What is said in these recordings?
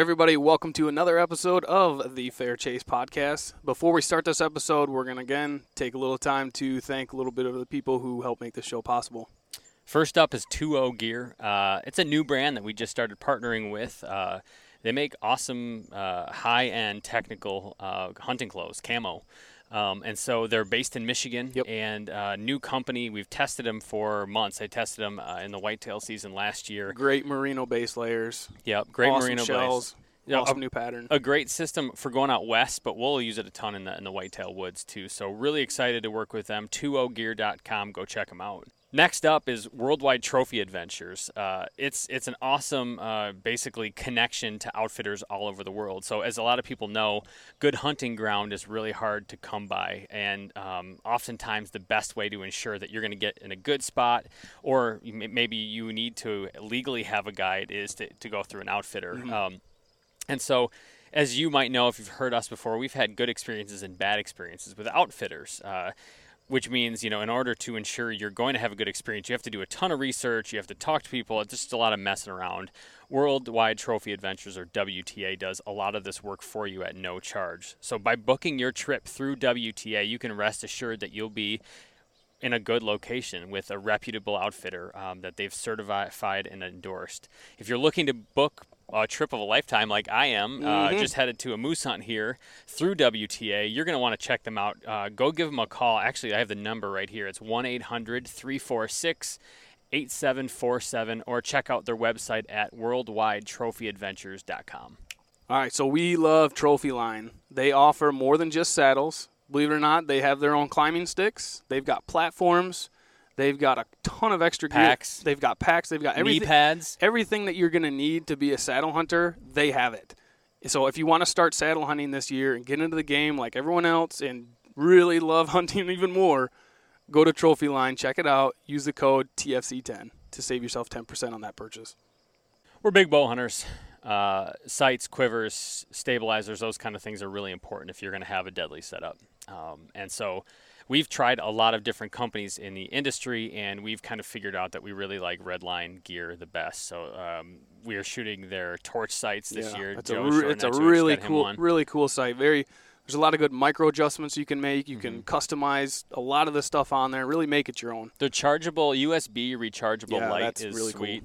Everybody, welcome to another episode of the Fair Chase podcast. Before we start this episode, we're going to again take a little time to thank a little bit of the people who help make this show possible. First up is 2O Gear. Uh, it's a new brand that we just started partnering with. Uh, they make awesome, uh, high end technical uh, hunting clothes, camo. Um, and so they're based in Michigan Yep. and uh, new company. We've tested them for months. I tested them uh, in the whitetail season last year. Great merino base layers. Yep, great awesome merino shells. Yeah, awesome a- new pattern. a great system for going out west, but we'll use it a ton in the in the whitetail woods too. So really excited to work with them. 20gear.com. Go check them out. Next up is Worldwide Trophy Adventures. Uh, it's it's an awesome, uh, basically connection to outfitters all over the world. So as a lot of people know, good hunting ground is really hard to come by, and um, oftentimes the best way to ensure that you're going to get in a good spot, or maybe you need to legally have a guide, is to, to go through an outfitter. Um, and so, as you might know if you've heard us before, we've had good experiences and bad experiences with outfitters. Uh, which means, you know, in order to ensure you're going to have a good experience, you have to do a ton of research, you have to talk to people, it's just a lot of messing around. Worldwide Trophy Adventures, or WTA, does a lot of this work for you at no charge. So by booking your trip through WTA, you can rest assured that you'll be in a good location with a reputable outfitter um, that they've certified and endorsed. If you're looking to book a trip of a lifetime like I am, uh, just headed to a moose hunt here through WTA, you're going to want to check them out. Uh, go give them a call. Actually, I have the number right here. It's 1 800 346 8747 or check out their website at worldwidetrophyadventures.com. All right, so we love Trophy Line. They offer more than just saddles. Believe it or not, they have their own climbing sticks. They've got platforms. They've got a ton of extra gear. Packs. They've got packs. They've got Knee pads. everything that you're going to need to be a saddle hunter, they have it. So if you want to start saddle hunting this year and get into the game like everyone else and really love hunting even more, go to Trophy Line, check it out, use the code TFC10 to save yourself 10% on that purchase. We're big bow hunters. Uh, sights, quivers, stabilizers, those kind of things are really important if you're going to have a deadly setup. Um, and so we've tried a lot of different companies in the industry, and we've kind of figured out that we really like Redline gear the best. So um, we are shooting their torch sights this year. It's a, re- it's a really cool, really cool site. Very, there's a lot of good micro adjustments you can make. You can Mm-hmm. customize a lot of the stuff on there. Really make it your own. The chargeable USB rechargeable Yeah, light is really cool.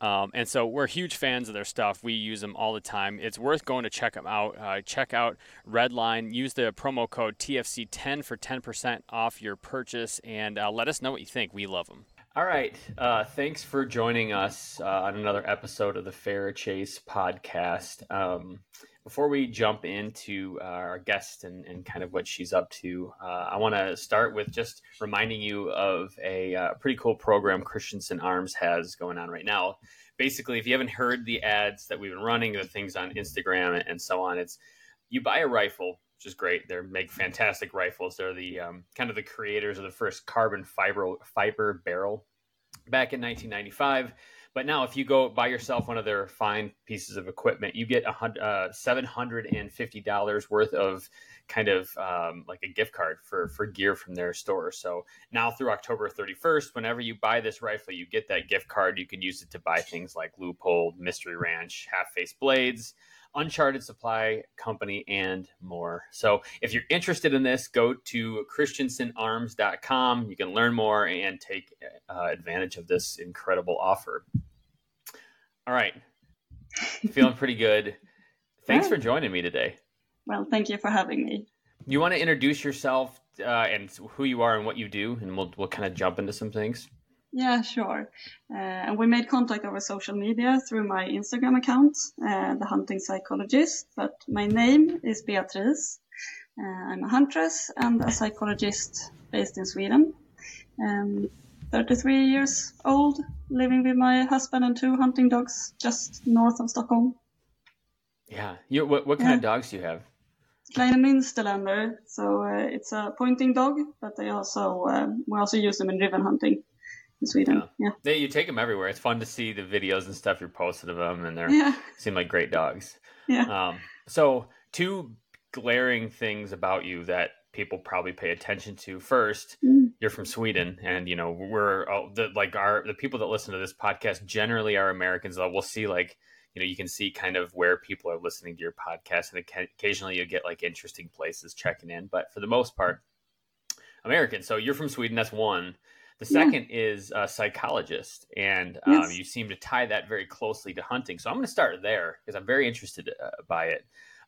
Um, and so we're huge fans of their stuff. We use them all the time. It's worth going to check them out. Uh, check out Redline. Use the promo code TFC10 for 10% off your purchase, and uh, let us know what you think. We love them. All right. Uh, thanks for joining us uh, on another episode of the Fair Chase podcast. Um, before we jump into uh, our guest and, and kind of what she's up to, uh, I want to start with just reminding you of a uh, pretty cool program Christensen Arms has going on right now. Basically, if you haven't heard the ads that we've been running, the things on Instagram and so on, it's you buy a rifle, which is great. They make fantastic rifles. They're the um, kind of the creators of the first carbon fiber fiber barrel back in 1995. But now, if you go buy yourself one of their fine pieces of equipment, you get a uh, seven hundred and fifty dollars worth of kind of um, like a gift card for for gear from their store. So now through October thirty first, whenever you buy this rifle, you get that gift card. You can use it to buy things like Leupold, Mystery Ranch, Half Face Blades. Uncharted Supply Company, and more. So, if you're interested in this, go to ChristensenArms.com. You can learn more and take uh, advantage of this incredible offer. All right. Feeling pretty good. Thanks for joining me today. Well, thank you for having me. You want to introduce yourself uh, and who you are and what you do, and we'll, we'll kind of jump into some things. Yeah, sure. Uh, and we made contact over social media through my Instagram account, uh, The Hunting Psychologist. But my name is Beatrice. Uh, I'm a huntress and a psychologist based in Sweden. Um, 33 years old, living with my husband and two hunting dogs just north of Stockholm. Yeah. You, what, what kind Yeah. of dogs do you have? Kleine Münsterländer, so uh, it's a pointing dog, but they also um, we also use them in ribbon hunting in Sweden. Yeah, They, you take them everywhere. It's fun to see the videos and stuff you're posting of them, and they're yeah, seem like great dogs. yeah. Um, so, two glaring things about you that people probably pay attention to. First, Mm. you're from Sweden, and you know we're uh, the, like our the people that listen to this podcast generally are Americans. We'll see like you know you can see kind of where people are listening to your podcast, and occasionally you get like interesting places checking in. But for the most part, American. So you're from Sweden. That's one. The second yeah. is a psychologist, and um, yes. you seem to tie that very closely to hunting. So I'm going to start there because I'm very interested uh, by it.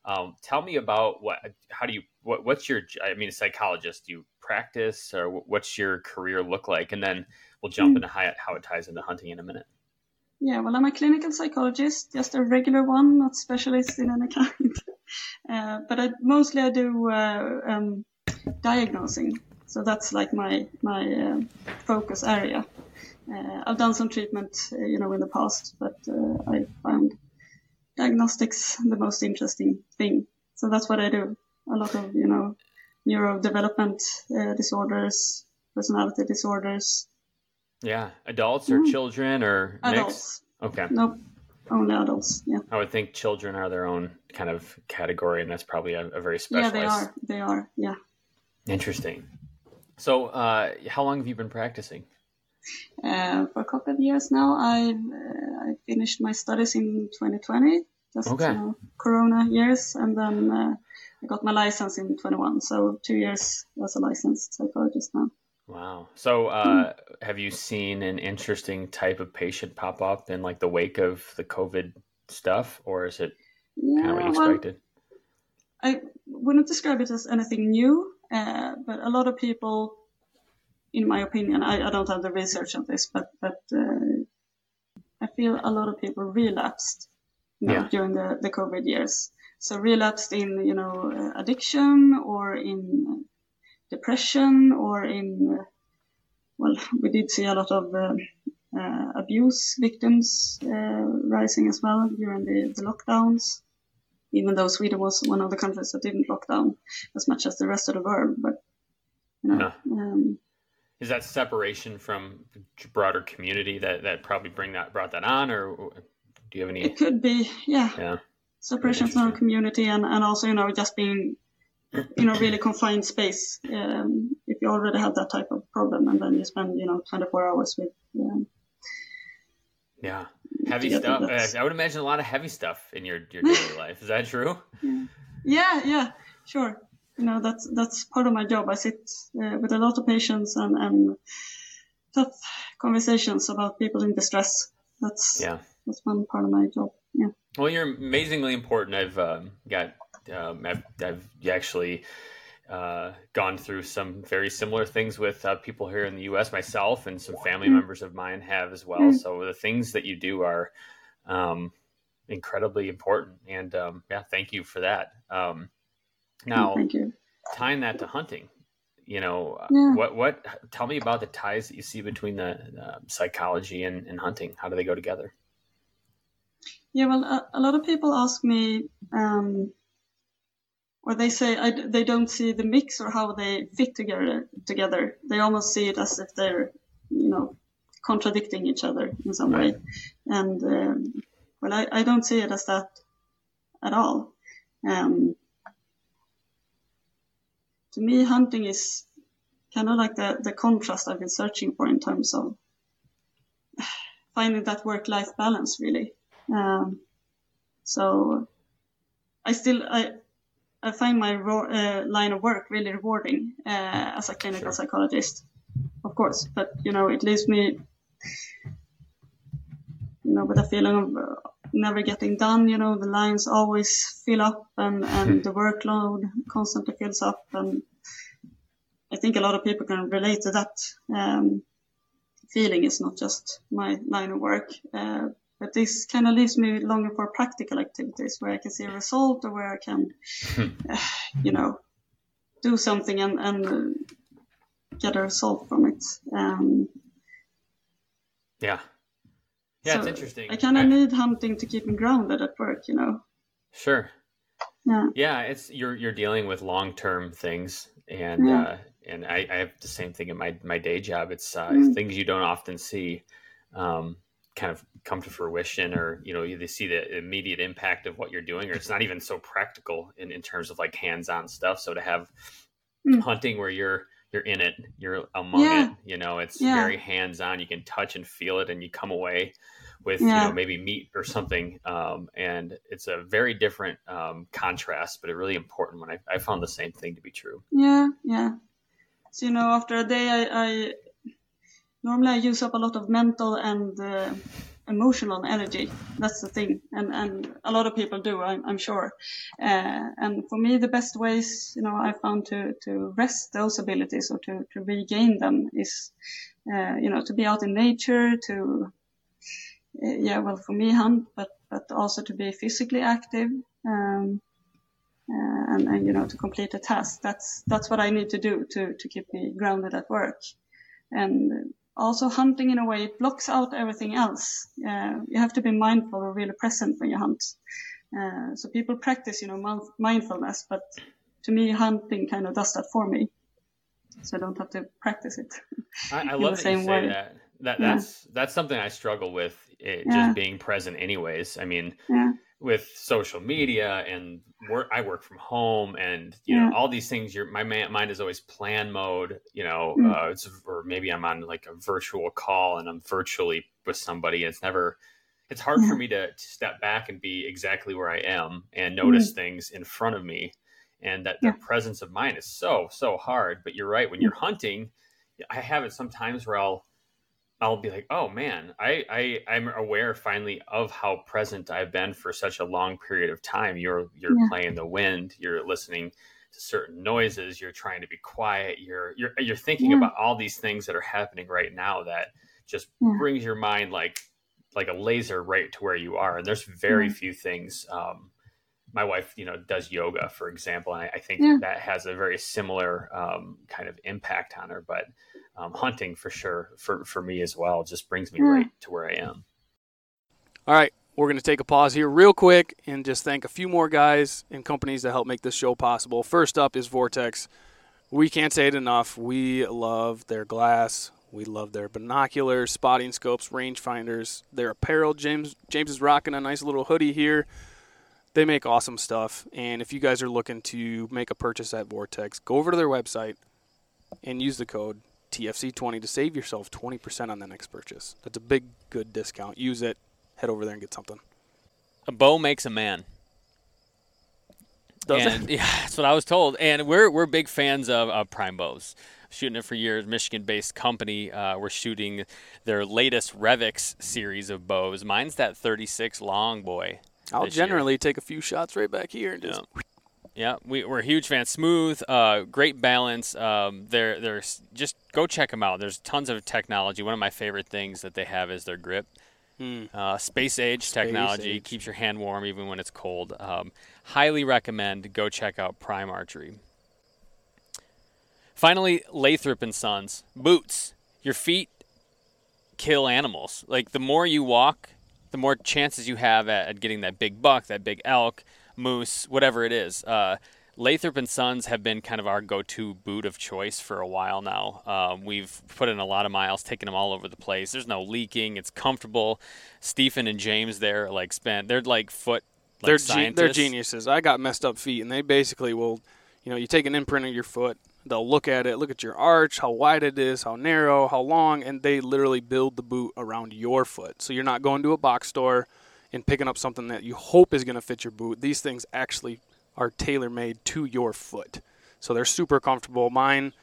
Um, tell me about what, how do you, what, what's your, I mean, a psychologist, do you practice or what's your career look like? And then we'll jump mm. into how, how it ties into hunting in a minute. Yeah, well, I'm a clinical psychologist, just a regular one, not specialist in any kind. uh, but I, mostly I do uh, um, diagnosing. So that's like my my uh, focus area. Uh, I've done some treatment, uh, you know, in the past, but uh, I found diagnostics the most interesting thing. So that's what I do. A lot of, you know, neurodevelopment uh, disorders, personality disorders. Yeah, adults or mm. children or adults. Mix? Okay. Nope, only adults. Yeah. I would think children are their own kind of category, and that's probably a, a very specialized. Yeah, they are. They are. Yeah. Interesting. So, uh, how long have you been practicing? Uh, for a couple of years now. I uh, I finished my studies in 2020, just okay. you know, Corona years, and then uh, I got my license in 21. So two years as a licensed psychologist now. Wow. So, uh, have you seen an interesting type of patient pop up in like the wake of the COVID stuff, or is it yeah, kind of what you expected? Well, I wouldn't describe it as anything new, uh, but a lot of people in my opinion, I, I don't have the research on this, but but uh, I feel a lot of people relapsed you know, yeah. during the, the COVID years. So relapsed in you know uh, addiction or in depression or in uh, well, we did see a lot of uh, uh, abuse victims uh, rising as well during the, the lockdowns. Even though Sweden was one of the countries that didn't lock down as much as the rest of the world, but you know, um, is that separation from broader community that that probably bring that brought that on, or do you have any? It could be, yeah. Yeah. Separation from community and and also you know just being you know really confined space. Um, if you already have that type of problem, and then you spend you know 24 hours with. Um, yeah, heavy stuff. I would imagine a lot of heavy stuff in your your daily life. Is that true? Yeah, yeah, yeah sure you know that's that's part of my job. I sit uh, with a lot of patients and, and tough conversations about people in distress. That's yeah. That's one part of my job. Yeah. Well, you're amazingly important. I've um, got um, I've, I've actually uh, gone through some very similar things with uh, people here in the U.S. myself, and some family mm. members of mine have as well. Mm. So the things that you do are um, incredibly important, and um, yeah, thank you for that. Um, now, tying that to hunting, you know, yeah. what what? Tell me about the ties that you see between the uh, psychology and, and, hunting. How do they go together? Yeah, well, a, a lot of people ask me, um, or they say I, they don't see the mix or how they fit together. Together, they almost see it as if they're, you know, contradicting each other in some right. way. And um, well, I, I don't see it as that at all. Um, to me, hunting is kind of like the, the contrast I've been searching for in terms of finding that work-life balance, really. Um, so I still, I, I find my ro- uh, line of work really rewarding uh, as a clinical sure. psychologist, of course. But you know, it leaves me, you know, with a feeling of uh, never getting done. You know, the lines always fill up and, and the workload constantly fills up. And I think a lot of people can relate to that um, feeling. It's not just my line of work. Uh, but this kind of leaves me longing for practical activities where I can see a result or where I can, uh, you know, do something and, and get a result from it. Um, yeah. Yeah, so it's interesting. I kind of need hunting to keep me grounded at work, you know. Sure. Yeah. Yeah, it's you're you're dealing with long term things, and yeah. uh, and I, I, have the same thing in my my day job. It's uh, mm. things you don't often see. Um, kind of come to fruition or you know you see the immediate impact of what you're doing or it's not even so practical in, in terms of like hands-on stuff so to have mm. hunting where you're you're in it, you're among yeah. it. You know, it's yeah. very hands on. You can touch and feel it, and you come away with yeah. you know maybe meat or something um, and it's a very different um, contrast but a really important one. I, I, found the same thing to be true. Yeah yeah. So you know after a day i, I normally i use up a lot of mental and uh, emotional energy. That's the thing and and a lot of people do i'm, I'm sure. Uh, and for me the best ways you know i found to to rest those abilities or to to regain them is uh, you know to be out in nature to yeah, well, for me, hunt, but but also to be physically active um, uh, and, and you know to complete a task. That's that's what I need to do to to keep me grounded at work, and also hunting in a way it blocks out everything else. Uh, you have to be mindful or really present when you hunt. Uh, so people practice, you know, mindfulness, but to me, hunting kind of does that for me. So I don't have to practice it. I, I love that you say way. that. That that's yeah. that's something I struggle with it yeah. just being present anyways i mean yeah. with social media and work i work from home and you know all these things your my mind is always plan mode you know mm. uh, it's or maybe i'm on like a virtual call and i'm virtually with somebody it's never it's hard for me to, to, step back and be exactly where i am and notice things in front of me and that the presence of mind is so so hard but you're right when you're hunting i have it sometimes where i'll I'll be like, oh man, I, I I'm aware finally of how present I've been for such a long period of time. You're you're yeah. playing the wind, you're listening to certain noises, you're trying to be quiet, you're you're you're thinking yeah. about all these things that are happening right now that just yeah. brings your mind like like a laser right to where you are. And there's very few things. Um, my wife, you know, does yoga, for example, and I, I think that has a very similar um, kind of impact on her. But um, hunting for sure for, for me as well just brings me right to where I am. All right, we're going to take a pause here real quick and just thank a few more guys and companies that help make this show possible. First up is Vortex. We can't say it enough. We love their glass. We love their binoculars, spotting scopes, rangefinders, their apparel. James James is rocking a nice little hoodie here. They make awesome stuff. And if you guys are looking to make a purchase at Vortex, go over to their website and use the code TFC20 to save yourself 20% on the next purchase. That's a big, good discount. Use it. Head over there and get something. A bow makes a man. Does and, it? Yeah, that's what I was told. And we're we're big fans of, of prime bows. Shooting it for years, Michigan-based company. Uh, we're shooting their latest Revix series of bows. Mine's that 36 long boy. I'll generally year. take a few shots right back here and just. Yeah. Yeah, we, are huge fans. Smooth, uh, great balance. Um, they're they're just go check them out. There's tons of technology. One of my favorite things that they have is their grip. Hmm. Uh, space age space technology age. keeps your hand warm even when it's cold. Um, highly recommend go check out Prime Archery. Finally, Lathrop and Sons boots. Your feet kill animals. Like the more you walk, the more chances you have at, at getting that big buck, that big elk moose, whatever it is. Uh, Lathrop and Sons have been kind of our go-to boot of choice for a while now. Um, we've put in a lot of miles, taken them all over the place. There's no leaking. It's comfortable. Stephen and James, they're like spent. They're like foot. Like they're ge- they're geniuses. I got messed up feet, and they basically will, you know, you take an imprint of your foot. They'll look at it, look at your arch, how wide it is, how narrow, how long, and they literally build the boot around your foot. So you're not going to a box store and picking up something that you hope is going to fit your boot. These things actually are tailor made to your foot, so they're super comfortable. Mine,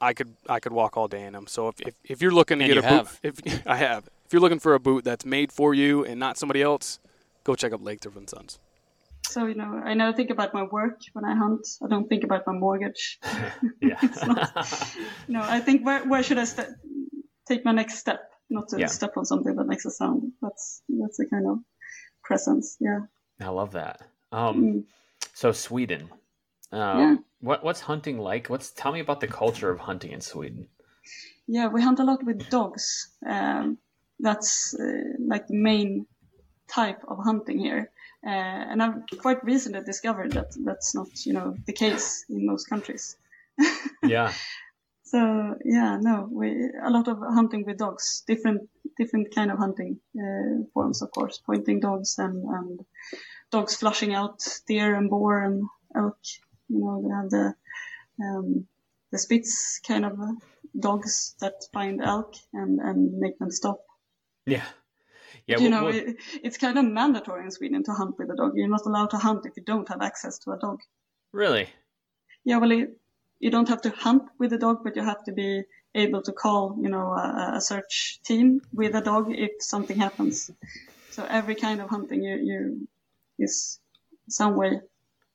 I could I could walk all day in them. So if if, if you're looking to and get a have. boot, if I have, if you're looking for a boot that's made for you and not somebody else, go check out Lathrop and Sons. So you know, I never think about my work when I hunt. I don't think about my mortgage. yeah. not, you know, I think where where should I take my next step? Not to yeah. step on something that makes a sound. That's that's the kind of presence. Yeah. I love that. Um, mm. So Sweden, um, yeah. what what's hunting like? What's tell me about the culture of hunting in Sweden? Yeah, we hunt a lot with dogs. Um, that's uh, like the main type of hunting here. Uh, and I've quite recently discovered that that's not, you know, the case in most countries. yeah. So yeah, no, we a lot of hunting with dogs, different different kind of hunting uh, forms, of course, pointing dogs and, and dogs flushing out deer and boar and elk. You know, we have the um, the Spitz kind of dogs that find elk and, and make them stop. Yeah. Yeah, you know, it, it's kind of mandatory in Sweden to hunt with a dog. You're not allowed to hunt if you don't have access to a dog. really? Yeah, well, it, you don't have to hunt with a dog, but you have to be able to call, you know, a, a search team with a dog if something happens. So every kind of hunting, you, you is some way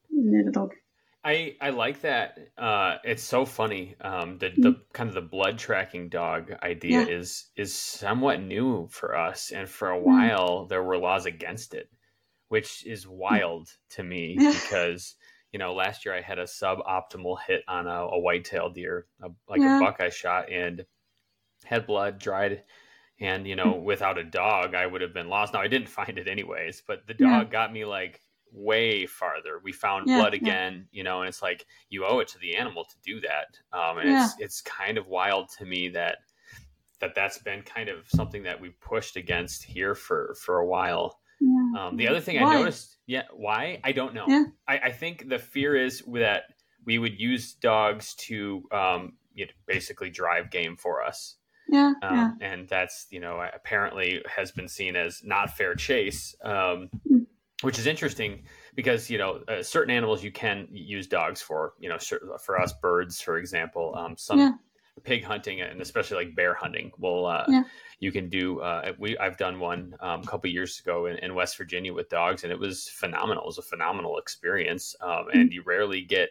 you need a dog. I, I like that. Uh, it's so funny. Um, the, the kind of the blood tracking dog idea Yeah. is is somewhat new for us, and for a while there were laws against it, which is wild to me because you know last year I had a suboptimal hit on a, a whitetail deer, a, like Yeah. a buck I shot, and had blood dried. And you know, without a dog, I would have been lost. Now I didn't find it anyways, but the dog Yeah. got me like way farther. We found Yeah, blood yeah. again, you know, and it's like you owe it to the animal to do that. Um, and Yeah. it's it's kind of wild to me that that that's been kind of something that we've pushed against here for for a while. Yeah. Um, the other thing I noticed, yeah, why I don't know. Yeah. I, I think the fear is that we would use dogs to um, you know, basically drive game for us. Yeah, Um, yeah, and that's you know apparently has been seen as not fair chase um, Mm. Which is interesting because you know uh, certain animals you can use dogs for you know for us birds for example um, some Yeah. pig hunting and especially like bear hunting will uh, Yeah. you can do uh, we I've done one um, a couple years ago in, in West Virginia with dogs and it was phenomenal it was a phenomenal experience um, Mm. and you rarely get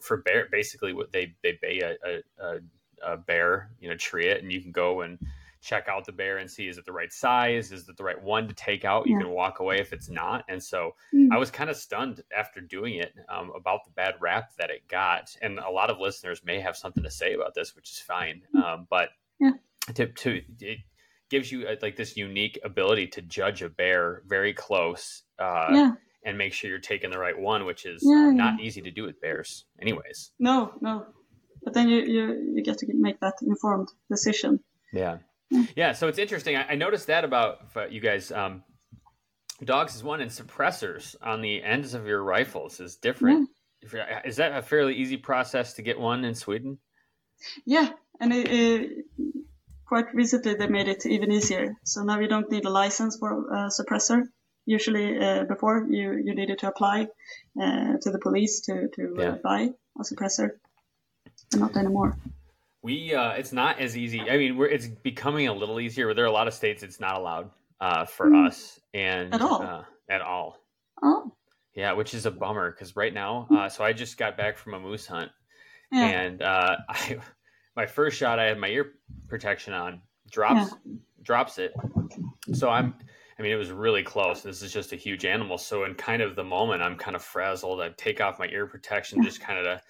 for bear basically what they they bay a, a, a, a bear you know tree it and you can go and check out the bear and see is it the right size is it the right one to take out you Yeah. can walk away if it's not and so Mm. i was kind of stunned after doing it um, about the bad rap that it got and a lot of listeners may have something to say about this which is fine um, but Yeah. to, to it gives you uh, like this unique ability to judge a bear very close uh, yeah. and make sure you're taking the right one which is Yeah, not easy to do with bears anyways No, no. But then you, you, you get to make that informed decision. Yeah. Yeah. So it's interesting. I, I noticed that about uh, you guys. Um, dogs is one, and suppressors on the ends of your rifles is different. If you're- Is that a fairly easy process to get one in Sweden? Yeah, and it, it, quite recently they made it even easier. So now you don't need a license for a suppressor. Usually, uh, before you you needed to apply uh, to the police to to Yeah. uh, buy a suppressor, but not anymore. We. Uh, it's not as easy. I mean, we're, it's becoming a little easier. There are a lot of states it's not allowed uh, for Mm. us, and At all? Uh, at all. Oh, Yeah, which is a bummer because right now, uh, so I just got back from a moose hunt, yeah, and uh, I, my first shot, I had my ear protection on, drops drops it. So I'm, I mean, it was really close. This is just a huge animal. So in kind of the moment, I'm kind of frazzled. I take off my ear protection, just kind of to,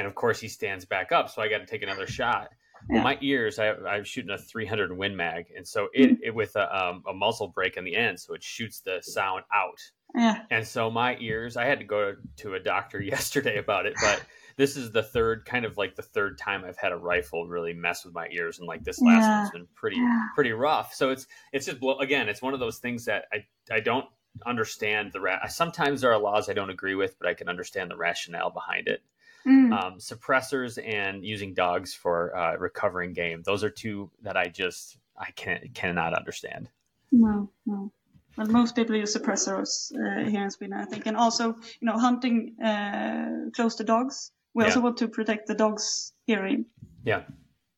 and of course he stands back up. So I got to take another shot. Well, Yeah. my ears, I, I'm shooting a 300 Win Mag, and so it, it with a, um, a muzzle brake on the end, so it shoots the sound out. yeah, And so my ears, I had to go to a doctor yesterday about it, but this is the third kind of like the third time I've had a rifle really mess with my ears, and like this last Yeah. one's been pretty Yeah. pretty rough. So it's it's just again, it's one of those things that I I don't understand the ra- sometimes there are laws I don't agree with, but I can understand the rationale behind it. Mm. Um, suppressors and using dogs for uh, recovering game; those are two that I just I can cannot understand. no, no. Well, most people use suppressors uh, here in Sweden, I think, and also, you know, hunting uh, close to dogs. We also want to protect the dog's hearing. Yeah.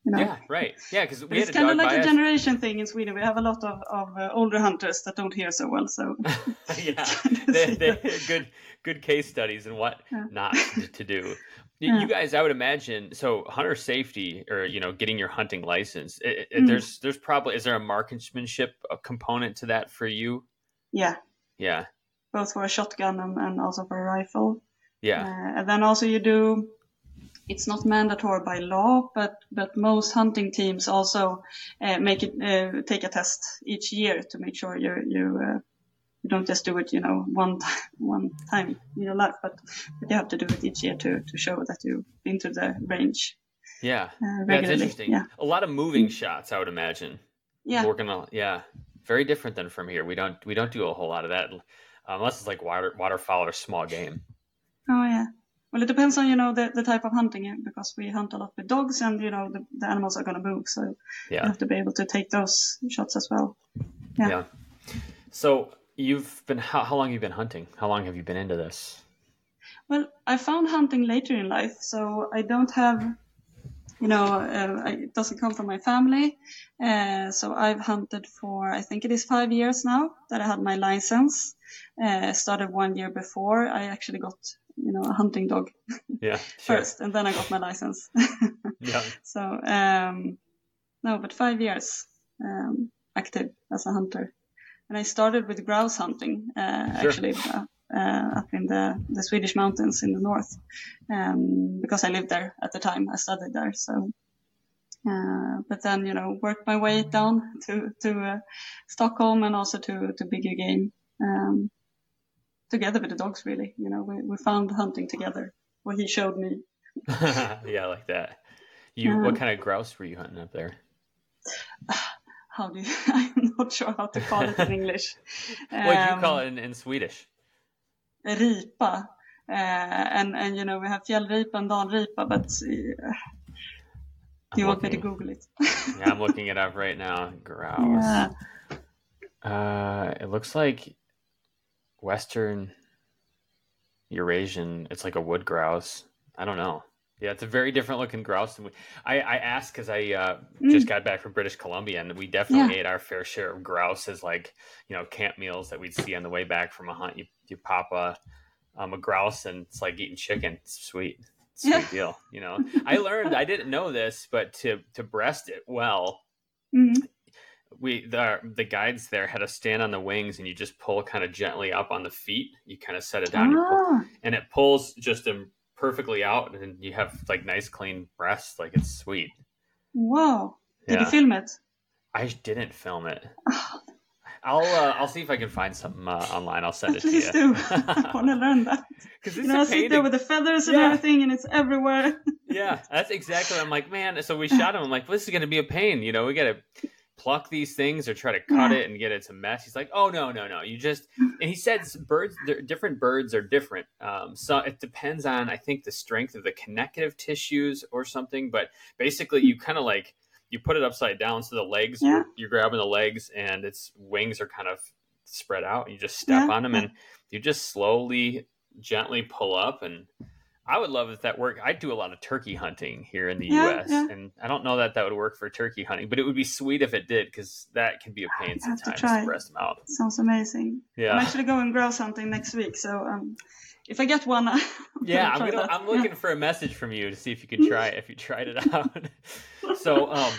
You know? Yeah, right. Yeah, because we it's had a kind of like by a generation thing in Sweden. We have a lot of, of uh, older hunters that don't hear so well. So yeah, they, they, good good case studies and what Yeah. not to do. You- Yeah. You guys, I would imagine. So, hunter safety, or you know, getting your hunting license. It, it- Mm. There's there's probably is there a marksmanship uh, component to that for you? yeah, Yeah, both for a shotgun and, and also for a rifle. yeah, Uh, and then also you do. It's not mandatory by law, but but most hunting teams also uh, make it uh, take a test each year to make sure you you uh, you don't just do it you know one ti- one time in your life, but, but you have to do it each year to to show that you've been to the range yeah. uh, That's interesting. Yeah, A lot of moving shots, I would imagine. yeah, Working on, yeah, very different than from here. We don't we don't do a whole lot of that, unless it's like water waterfowl or small game. Oh yeah. Well, it depends on you know the, the type of hunting because we hunt a lot with dogs, and you know the, the animals are going to move, so you have to be able to take those shots as well. Yeah. Yeah. So you've been how, how long have you been hunting? How long have you been into this? Well, I found hunting later in life, so I don't have, you know, uh, it doesn't come from my family. Uh, so I've hunted for, I think it is five years now that I had my license. Uh, started one year before. I actually got, you know, a hunting dog Yeah. Sure. first, and then I got my license. Yeah. so um, no, but five years um, active as a hunter, and I started with grouse hunting uh, Sure. actually uh, uh, up in the the Swedish mountains in the north, um, because I lived there at the time. I studied there, so. Uh, but then you know worked my way down to to uh, Stockholm and also to to bigger game um, together with the dogs. Really, you know, we we found hunting together. What he showed me yeah, like that. You what kind of grouse were you hunting up there? how do you, I'm not sure how to call it in English. What do you Um, call it in, in Swedish? Ripa. Uh, and, and, you know, we have fjällripa and dalripa, but uh, do you I'm want me to Google it? yeah, I'm looking it up right now. Grouse. yeah. Uh, it looks like Western Eurasian. It's like a wood grouse. I don't know. Yeah, it's a very different looking grouse. Than we, I, I asked because I uh, just got back from British Columbia, and we definitely Yeah. ate our fair share of grouse as like you know camp meals that we'd see on the way back from a hunt. You you pop a um, a grouse, and it's like eating chicken. It's sweet, sweet Yeah. deal. You know, I learned I didn't know this, but to to breast it well, Mhm. We the the guides there had us stand on the wings and you just pull kind of gently up on the feet you kind of set it down you pull, Ah, and it pulls just um, perfectly out and you have like nice clean breasts like it's sweet wow. Did yeah you film it? i didn't film it i'll uh, i'll see if i can find something uh, online i'll send it to you. Please do. I want to learn that. because You know, I a sit there with the feathers and Yeah. everything, and it's everywhere. yeah that's exactly i'm like man so we shot him i'm like this is gonna be a pain you know we gotta pluck these things or try to cut Yeah. it and get it to mess. He's like oh no no no. You just and he said s- birds different birds are different. Um, so it depends on i think the strength of the connective tissues or something but basically you kind of like you put it upside down so the legs Yeah. you're, you're grabbing the legs and its wings are kind of spread out. You just step Yeah, on them and you just slowly gently pull up and I would love if that worked. I do a lot of turkey hunting here in the Yeah, U.S. yeah. and I don't know that that would work for turkey hunting, but it would be sweet if it did because that can be a pain I to sometimes try. to breast them out. Sounds amazing. Yeah, I'm actually going grouse hunting next week, so um, if I get one, I'm yeah. I'm gonna. I'm looking for a message from you to see if you can try it. If you tried it out. so, um,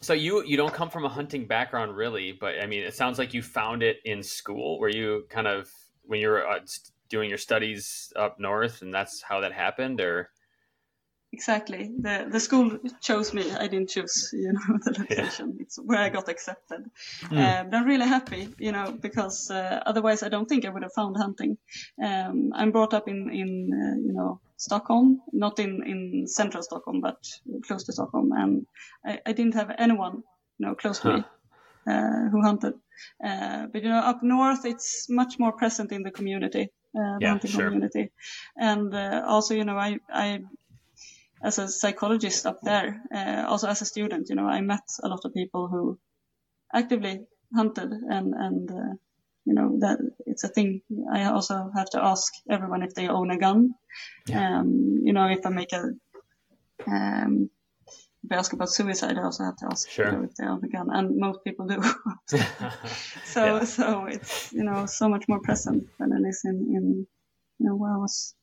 so you you don't come from a hunting background really, but I mean, it sounds like you found it in school. Where you kind of when you were uh, st- doing your studies up north, and that's how that happened, or Exactly. The the school chose me. I didn't choose, you know, the location. It's where I got accepted. But I'm really happy, you know, because uh, otherwise I don't think I would have found hunting. Um, I'm brought up in in uh, you know Stockholm, not in in central Stockholm, but close to Stockholm, and I, I didn't have anyone, you know, close to me uh, who hunted. Uh, but you know, up north, it's much more present in the community, uh, Yeah, sure. community, and uh, also, you know, I I as a psychologist up there, uh, also as a student, you know, I met a lot of people who actively hunted and, and, uh, you know, that it's a thing. I also have to ask everyone if they own a gun. Yeah. Um, you know, if I make a, um, if I ask about suicide, I also have to ask Sure. you know, if they own a gun, and most people do. so, Yeah. so it's you know so much more present than it is in, in you know where I was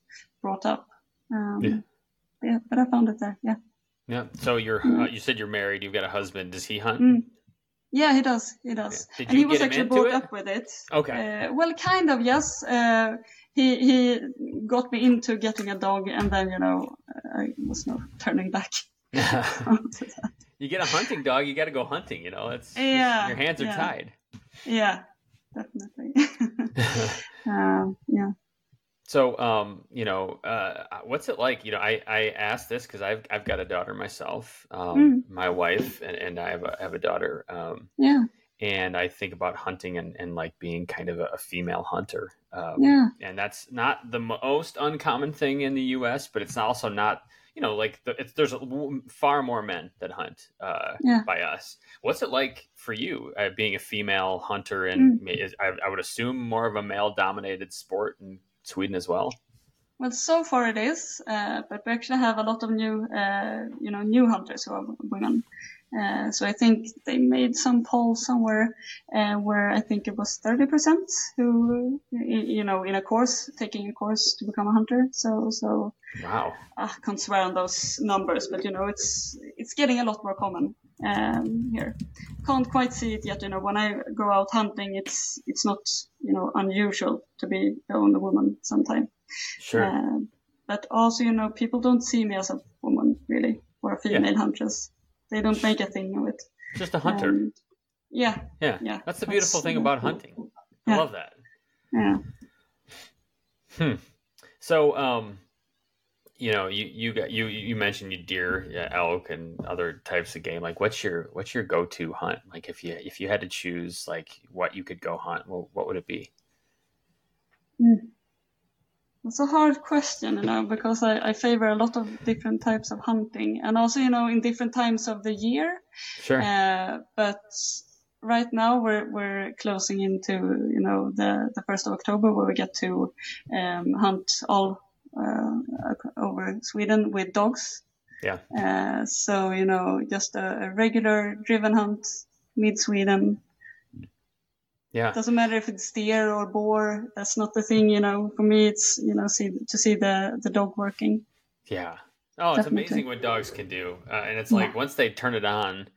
brought up. Um, Yeah. yeah, but I found it there. Yeah. Yeah. So you're uh, you said you're married. You've got a husband. Does he hunt? Mm. Yeah, he does. He does. Yeah. Did and he was actually brought it? up with it. Okay. Uh, well, kind of, yes. Uh, he he got me into getting a dog, and then you know I was no turning back. you get a hunting dog. You got to go hunting. You know, it's Yeah, your hands are yeah. tied. yeah, definitely. um, yeah. So, um, you know, uh, what's it like? You know, I, I asked this because I've I've got a daughter myself. Um, Mm. My wife and, and I have a have a daughter. Um, Yeah. and I think about hunting and, and like being kind of a, a female hunter. Um, Yeah. and that's not the most uncommon thing in the U.S., but it's also not you know, like the, it's, there's a, far more men that hunt uh, Yeah. by us. What's it like for you uh, being a female hunter? And Mm. is, I, I would assume more of a male dominated sport in Sweden as well. Well, so far it is, uh, but we actually have a lot of new, uh, you know, new hunters who are women. Uh, so I think they made some poll somewhere uh, where I think it was 30% who, you know, in a course, taking a course to become a hunter. So, so Wow. I can't swear on those numbers, but you know, it's it's getting a lot more common um, here. Can't quite see it yet. You know, when I go out hunting, it's it's not you know unusual to be the only woman sometimes. Sure. Uh, but also, you know, people don't see me as a woman really, or a female huntress. They don't make a thing of it. Just a hunter. Um, yeah, yeah. yeah, That's the beautiful that's- thing about hunting. I Yeah. love that. yeah. Hmm. So, um, you know, you you got you you mentioned you deer, yeah, elk, and other types of game. Like, what's your what's your go to hunt? Like, if you if you had to choose, like, what you could go hunt, what, what would it be? It's a hard question, you know, because I, I favor a lot of different types of hunting and also, you know, in different times of the year. Sure. Uh, but right now we're, we're closing into, you know, the, the first of October where we get to, um, hunt all, uh, over Sweden with dogs. Yeah. Uh, so, you know, just a, a regular driven hunt mid Sweden. Yeah. Doesn't matter if it's deer or boar. That's not the thing, you know. For me, it's you know, see to see the the dog working. Yeah. Oh, it's Definitely. amazing what dogs can do, uh, and it's Yeah. like once they turn it on.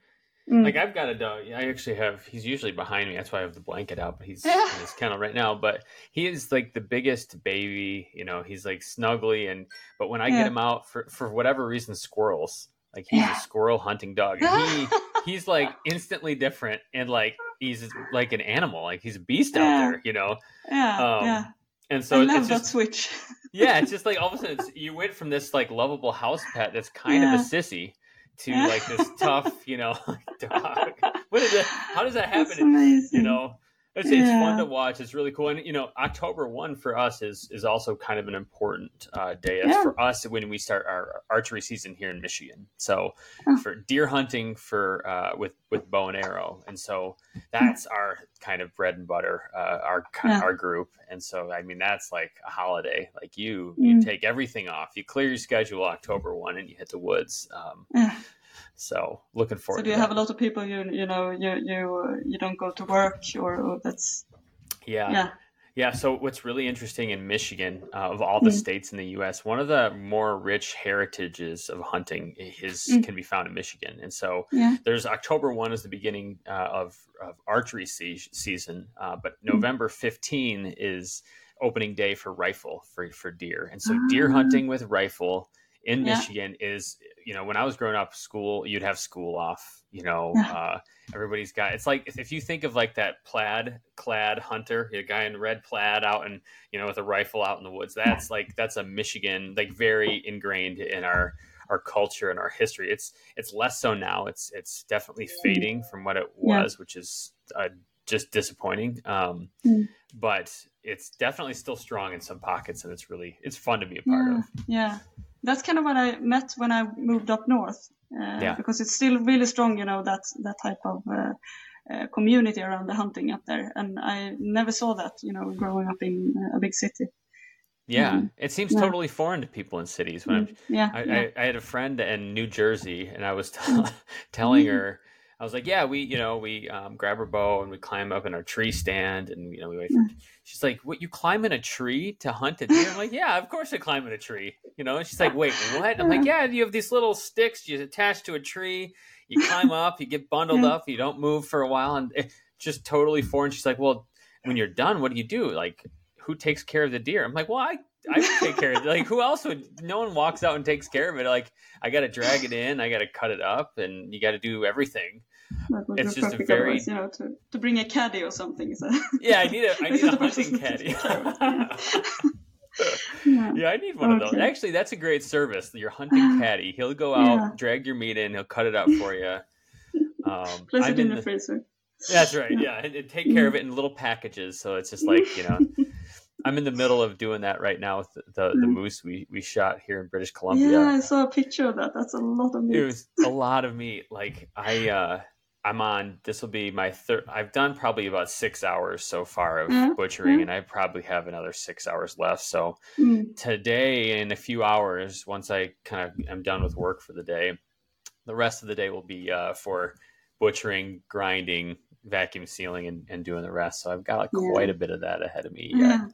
Mm. Like I've got a dog. I actually have. He's usually behind me. That's why I have the blanket out. But he's Yeah. in his kennel right now. But he is like the biggest baby. You know, he's like snuggly and. But when I Yeah. get him out for for whatever reason, squirrels. Like he's Yeah. a squirrel hunting dog. And he he's like instantly different and like he's like an animal. Like he's a beast out Yeah. there. You know. yeah, Um, yeah. And so I it's love that just switch. yeah, it's just like all of a sudden it's, you went from this like lovable house pet that's kind Yeah. of a sissy to like this tough, you know, dog. What is that? How does that That's happen? amazing. You know, it's, it's fun to watch. It's really cool. And you know, October one for us is is also kind of an important uh, day. Yeah. for us when we start our archery season here in Michigan. So Oh. for deer hunting for uh, with with bow and arrow, and so that's our kind of bread and butter, uh, our Yeah. our group. And so I mean, that's like a holiday. Like you you Mm. take everything off, you clear your schedule October one, and you hit the woods. Um, Yeah. So looking forward. So do you have a lot of people you you know you you you don't go to work or, or that's Yeah. yeah Yeah, so what's really interesting in Michigan, uh, of all the Mm. states in the U.S., one of the more rich heritages of hunting is Mm. can be found in Michigan, and so yeah there's October one is the beginning uh, of, of archery se- season, uh, but Mm. November 15 is opening day for rifle for for deer, and so deer Ah. hunting with rifle in Yeah. Michigan is you know when I was growing up, school you'd have school off, you know. Yeah. Uh, everybody's got it's like if, if you think of like that plaid clad hunter a guy in red plaid out and you know with a rifle out in the woods that's like that's a michigan like very ingrained in our our culture and our history it's it's less so now it's it's definitely fading from what it Yeah. was which is uh, just disappointing um Mm. but it's definitely still strong in some pockets and it's really it's fun to be a part yeah of yeah that's kind of what I met when I moved up north uh, Yeah. because it's still really strong you know that that type of uh, uh, community around the hunting up there and I never saw that you know growing up in uh, a big city yeah Mhm. it seems Yeah. totally foreign to people in cities when i'm Mm, yeah I, yeah I, I had a friend in New Jersey, and I was t- telling her, I was like, "Yeah, we, you know, we um, grab our bow and we climb up in our tree stand, and you know, we wait." For... Hmm. She's like, "What? You climb in a tree to hunt a deer?" I'm like, "Yeah, of course I climb in a tree." You know, and she's like, "Wait, what?" I'm like, hmm. "Yeah, you have these little sticks you attach to a tree, you climb up, you get bundled Yeah. up, you don't move for a while, and just totally foreign." She's like, "Well, when you're done, what do you do? Like, who takes care of the deer?" I'm like, "Well, I." I would take care of it. Like, who else would? No one walks out and takes care of it. Like, I got to drag it in, I got to cut it up, and you got to do everything. That would it's just a perfect very- otherwise, you know to, to bring a caddy or something so Yeah, I need a, I need a hunting caddy. takes care of it, yeah. yeah, I need one of those. Actually, that's a great service. Your hunting caddy. He'll go out, Yeah. drag your meat in, he'll cut it up for you. Um, place I'm it in the the- freezer That's right. Yeah, and, and take care of it in little packages. So it's just like you know, I'm in the middle of doing that right now with the, the, the Mm. moose we, we shot here in British Columbia. Yeah, I saw a picture of that. That's a lot of meat. It was a lot of meat. Like I, uh, I'm on. This will be my third. I've done probably about six hours so far of Yeah, butchering, and I probably have another six hours left. So Mm, today, in a few hours, once I kind of am done with work for the day, the rest of the day will be uh, for butchering, grinding, vacuum sealing, and, and doing the rest. So I've got like Yeah. quite a bit of that ahead of me. yeah.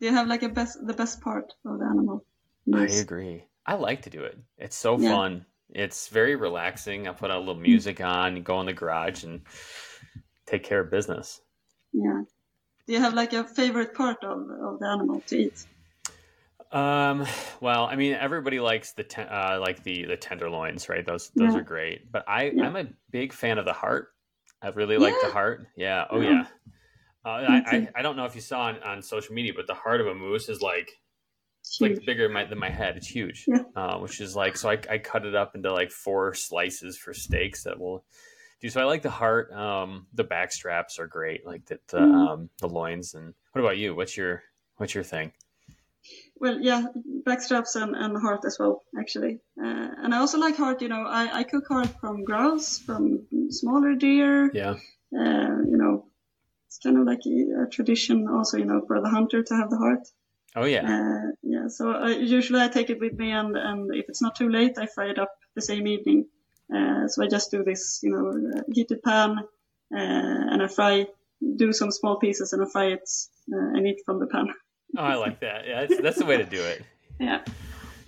Do you have like a best the best part of the animal? I agree. I like to do it. It's so Yeah. fun. It's very relaxing. I put a little music on, go in the garage, and take care of business. Yeah. Do you have like a favorite part of, of the animal to eat? Um, well, I mean, everybody likes the ten, uh, like the the tenderloins, right? Those those Yeah. are great. But I Yeah. I'm a big fan of the heart. I really like the heart. Yeah. Oh Yeah. yeah. Uh, I, I. I don't know if you saw on, on social media, but the heart of a moose is like it's like bigger than my, than my head. It's huge. Yeah. Uh, which is like so I I cut it up into like four slices for steaks that will do. So I like the heart. Um, the back straps are great. Like the the, Mm. um the loins. And what about you? What's your what's your thing? Well, yeah, backstraps and, and heart as well, actually. Uh, and I also like heart, you know, I, I cook heart from grouse, from smaller deer. Yeah. Uh, you know, it's kind of like a, a tradition also, you know, for the hunter to have the heart. Oh yeah. Uh, yeah, so I, usually I take it with me, and, and if it's not too late, I fry it up the same evening. Uh, so I just do this, you know, heated pan, uh, and I fry, do some small pieces, and I fry it uh, and eat from the pan. Oh, I like that. Yeah, that's, that's the way to do it. Yeah,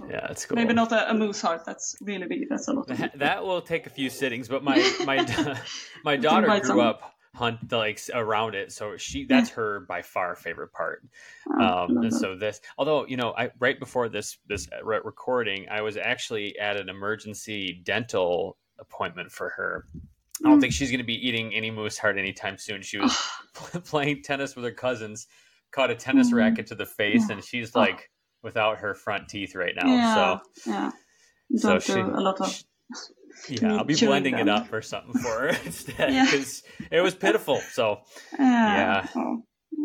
Yeah, that's cool. maybe not a, a moose heart. That's really big. That's a lot. Of That, that will take a few sittings, but my my my daughter grew some. up hunt like around it, so she that's her by far favorite part. Oh, Um, and so this, although you know, I right before this this recording, I was actually at an emergency dental appointment for her. I don't Mm. think she's going to be eating any moose heart anytime soon. She was playing tennis with her cousins, caught a tennis Mm. racket to the face, and she's like without her front teeth right now. yeah, So yeah. so she, a lot of. Yeah, I'll be blending it up or something for her instead Yeah. because it was pitiful. So Yeah. Oh,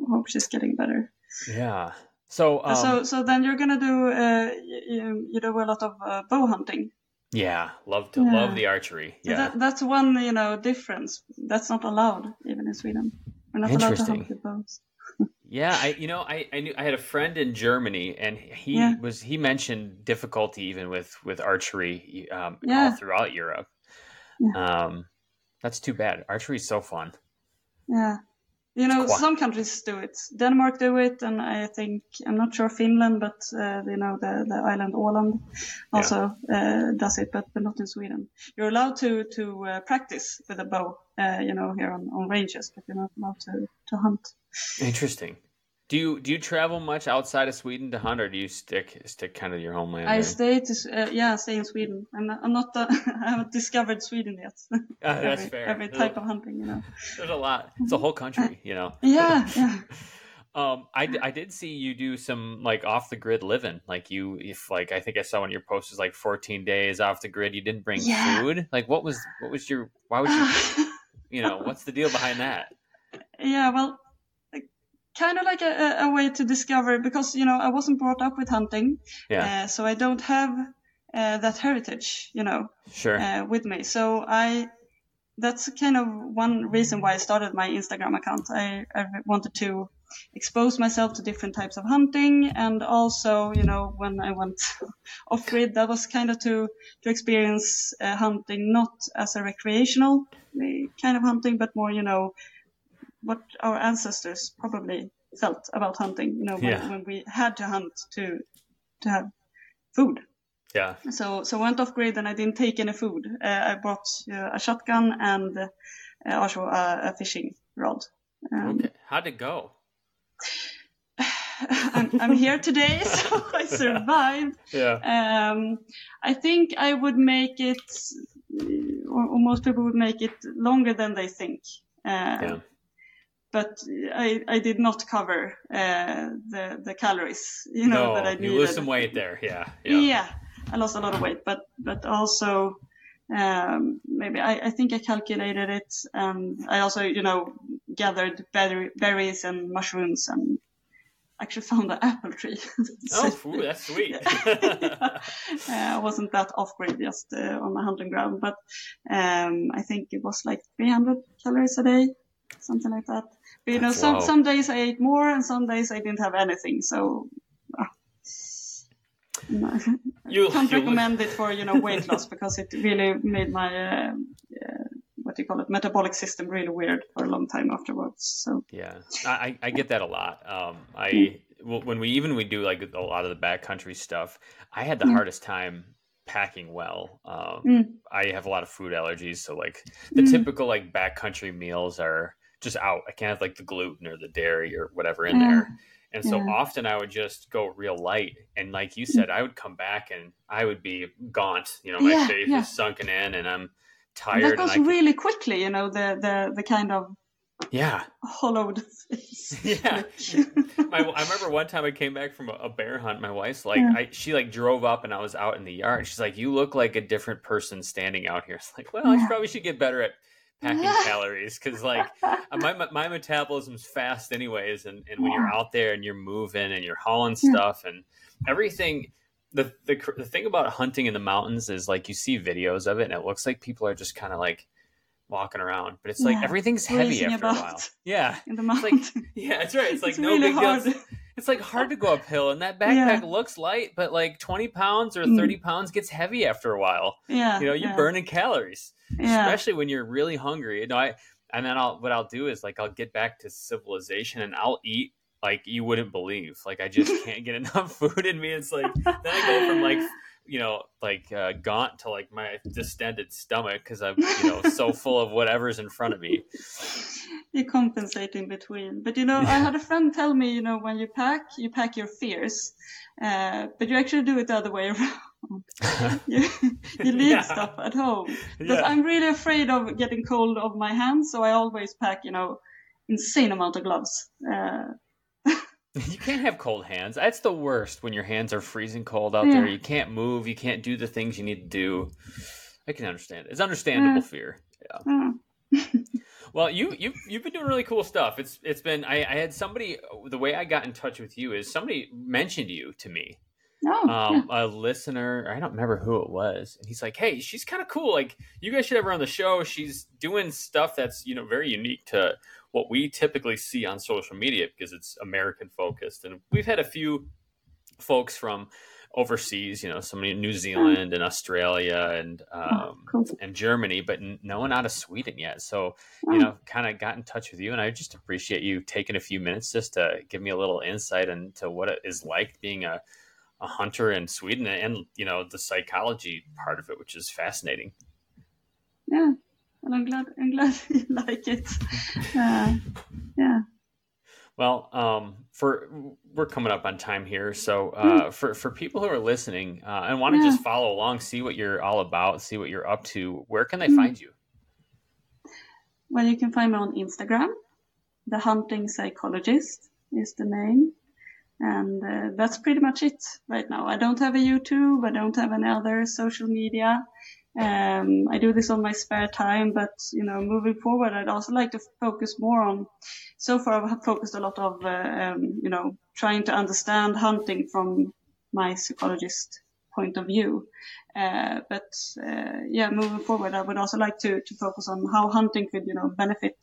hope she's getting better. yeah, so um, so, so then you're gonna do. Uh, you, you do a lot of uh, bow hunting. yeah, love to Yeah. love the archery. Yeah, That, that's one, you know, difference. That's not allowed even in Sweden. We're not allowed to hunt with bows. Yeah. I you know I I knew I had a friend in Germany and he Yeah. was he mentioned difficulty even with with archery um, all Yeah. throughout Europe. Um, that's too bad. Archery is so fun. Yeah. You know, quite- some countries do it. Denmark do it, and I think I'm not sure Finland, but uh, you know the the island Åland also uh, does it, but, but not in Sweden. You're allowed to to uh, practice with a bow, uh, you know, here on, on ranges, but you're not allowed to to hunt. Interesting. Do you do you travel much outside of Sweden to hunt, or do you stick stick kind of your homeland? I there? stay to uh, yeah, I stay in Sweden. I'm not, I'm not uh, I haven't discovered Sweden yet. Ah, that's every, fair. Every type of hunting, you know. There's a lot. It's a whole country, you know. Yeah, yeah. Um, I, I did see you do some like off the grid living. Like you, if like I think I saw one of your posts was like 14 days off the grid. You didn't bring Yeah. food. Like what was what was your why would you you know what's the deal behind that? yeah, well, kind of like a, a- way to discover because you know I wasn't brought up with hunting, Yeah, uh, so I don't have uh, that heritage, you know, sure. uh, with me. So I, that's kind of one reason why I started my Instagram account. I, I wanted to expose myself to different types of hunting, and also, you know, when I went off grid, that was kind of to to experience uh, hunting not as a recreational uh, kind of hunting, but more, you know, what our ancestors probably felt about hunting. You know, when, Yeah. when we had to hunt to to have food. yeah, So so I went off grid and I didn't take any food. Uh, I brought uh, a shotgun and uh, also a, a fishing rod. Um, okay. How'd it go? I'm, I'm here today, so I survived. Yeah, Um, I think I would make it, or, or most people would make it longer than they think. Uh, Yeah. But I, I did not cover uh, the the calories, you know, no, that I you lose some weight there. Yeah, Yeah. yeah, I lost a lot of weight, but but also um, maybe I, I think I calculated it, and I also you know gathered berry, berries and mushrooms and actually found an apple tree. oh, ooh, that's sweet. uh, I wasn't that off grid just uh, on my hunting ground, but um, I think it was like 300 calories a day, something like that. You know, some some days I ate more, and some days I didn't have anything. So. Uh, you, can't you recommend it for you know weight loss because it really made my uh, what do you call it metabolic system really weird for a long time afterwards so yeah i i get that a lot um i mm. when we even we do like a lot of the backcountry stuff i had the mm. hardest time packing well um mm. i have a lot of food allergies so like the mm. typical like backcountry meals are just out i can't have like the gluten or the dairy or whatever in there and so yeah. often I would just go real light. And like you said, I would come back and I would be gaunt. You know, my yeah, face yeah. is sunken in and I'm tired. And that goes and really quickly, you know, the the the kind of yeah hollowed face. yeah. my, I remember one time I came back from a, a bear hunt. My wife's like, yeah. I, she like drove up and I was out in the yard. She's like, "You look like a different person standing out here." It's like, well, yeah. I probably should get better at packing calories because like uh, my my metabolism's fast anyways, and and when you're out there and you're moving and you're hauling stuff and everything the, the the thing about hunting in the mountains is like you see videos of it and it looks like people are just kind of like walking around, but it's yeah. like everything's heavy after a while. Yeah, in the mountains. Like, yeah, that's right. It's like it's no really big hard. deal. It's, like hard to go uphill, and that backpack yeah. looks light, but like twenty pounds or mm. thirty mm. pounds gets heavy after a while. Yeah, you know, you're yeah. burning calories, yeah. especially when you're really hungry. You know, I and then I'll what I'll do is like I'll get back to civilization and I'll eat like you wouldn't believe. Like I just can't get enough food in me. It's like then I go from like you know like uh, gaunt to like my distended stomach because I'm you know so full of whatever's in front of me. You compensate in between, but you know I had a friend tell me you know when you pack you pack your fears, uh, but you actually do it the other way around. you, you leave yeah. stuff at home because yeah. I'm really afraid of getting cold of my hands, so I always pack you know insane amount of gloves. Uh, you can't have cold hands. That's the worst when your hands are freezing cold out yeah. there. You can't move. You can't do the things you need to do. I can understand. It. It's understandable yeah. fear. Yeah. well, you you've you've been doing really cool stuff. It's it's been. I, I had somebody. The way I got in touch with you is somebody mentioned you to me. Oh, um, yeah. a listener, I don't remember who it was, and he's like, "Hey, she's kind of cool. Like, you guys should have her on the show. She's doing stuff that's you know very unique to what we typically see on social media because it's American focused. And we've had a few folks from overseas, you know, somebody in New Zealand and Australia and um, cool. and Germany, but no one out of Sweden yet. So, you know, kind of got in touch with you, and I just appreciate you taking a few minutes just to give me a little insight into what it is like being a, a hunter in Sweden and you know the psychology part of it, which is fascinating. Yeah, and I'm glad I'm glad you like it. Uh, yeah. Well, um, for we're coming up on time here, so uh, hmm. for for people who are listening uh, and want to yeah. just follow along, see what you're all about, see what you're up to, where can they mm. find you? Well, you can find me on Instagram. The Hunting Psychologist is the name, and uh, that's pretty much it right now. I don't have a YouTube. I don't have any other social media. Um, I do this on my spare time, but you know, moving forward, I'd also like to focus more on. So far, I've focused a lot of, uh, um, you know, trying to understand hunting from my psychologist point of view. Uh, but uh, yeah, moving forward, I would also like to to focus on how hunting could, you know, benefit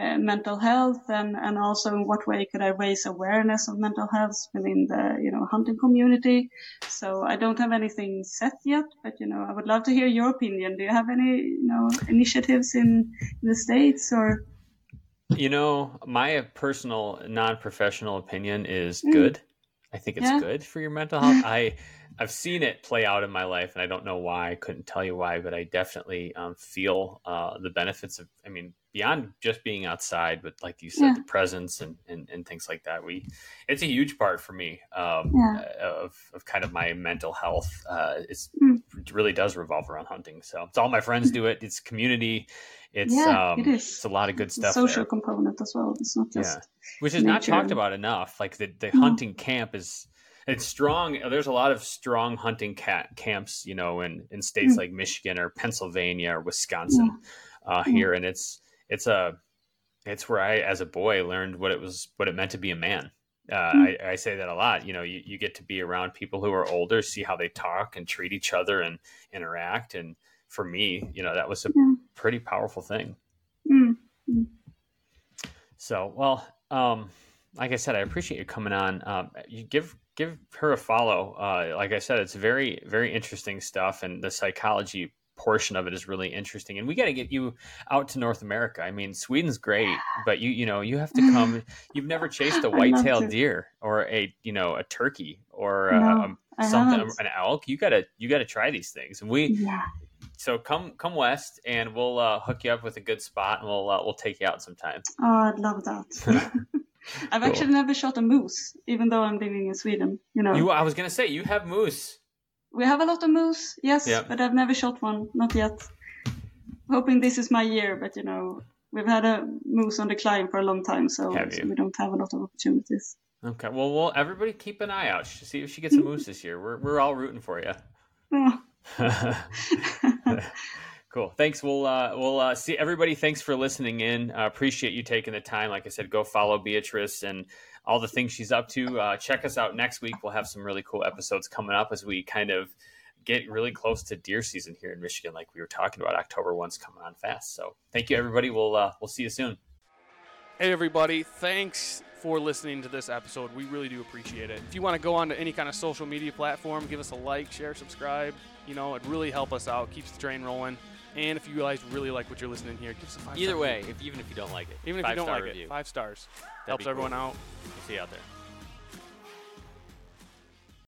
uh, mental health and, and also in what way could I raise awareness of mental health within the, you know, hunting community. So I don't have anything set yet, but, you know, I would love to hear your opinion. Do you have any, you know, initiatives in, in the States or? You know, my personal non-professional opinion is mm. good. I think it's yeah. good for your mental health. I I've seen it play out in my life, and I don't know why. I couldn't tell you why, but I definitely um, feel uh, the benefits of. I mean, beyond just being outside, but like you said, yeah. the presence and, and, and things like that. We, it's a huge part for me um, yeah. of, of kind of my mental health. Uh, it's, mm. Really does revolve around hunting. So it's all my friends do it. It's community. It's yeah, um, it is. It's a lot of good stuff. social there. component as well. It's not just yeah. which is nature. not talked about enough. Like the the hunting camp is it's strong. There's a lot of strong hunting cat camps, you know, in in states mm. like Michigan or Pennsylvania or Wisconsin yeah. uh, here, and it's it's a it's where I, as a boy, learned what it was, what it meant to be a man. Uh, I, I, say that a lot. You know, you, you get to be around people who are older, see how they talk and treat each other and interact. And for me, you know, that was a yeah. pretty powerful thing. Mm-hmm. So, well, um, like I said, I appreciate you coming on. Um, you give give her a follow. Uh, like I said, it's very very interesting stuff, and the psychology portion of it is really interesting. And we got to get you out to North America. I mean, Sweden's great, but you you know you have to come. You've never chased a white-tailed deer or a you know a turkey or no, a, something an elk. You gotta you gotta try these things. And we yeah. So come come west, and we'll uh, hook you up with a good spot, and we'll uh, we'll take you out sometime. Oh, I'd love that. I've cool. actually never shot a moose, even though I'm living in Sweden. You know, you, I was gonna say you have moose. We have a lot of moose, yes, yep. but I've never shot one, not yet. Hoping this is my year, but you know, we've had a moose on decline for a long time, so, so we don't have a lot of opportunities. Okay, well, well, everybody keep an eye out. See if she gets a moose this year. We're we're all rooting for you. Oh. cool. Thanks. We'll uh, we'll uh, see everybody. Thanks for listening in. Uh, appreciate you taking the time. Like I said, go follow Beatrice and all the things she's up to. Uh, check us out next week. We'll have some really cool episodes coming up as we kind of get really close to deer season here in Michigan, like we were talking about. October one's coming on fast. So thank you, everybody. We'll uh, we'll see you soon. Hey, everybody. Thanks for listening to this episode. We really do appreciate it. If you want to go on to any kind of social media platform, give us a like, share, subscribe. You know, it really help us out, keeps the train rolling. And if you guys really like what you're listening here, give us a five. Either way, if, even if you don't like it, even if you don't like review. it, five stars That'd helps everyone cool. out. We'll see you out there.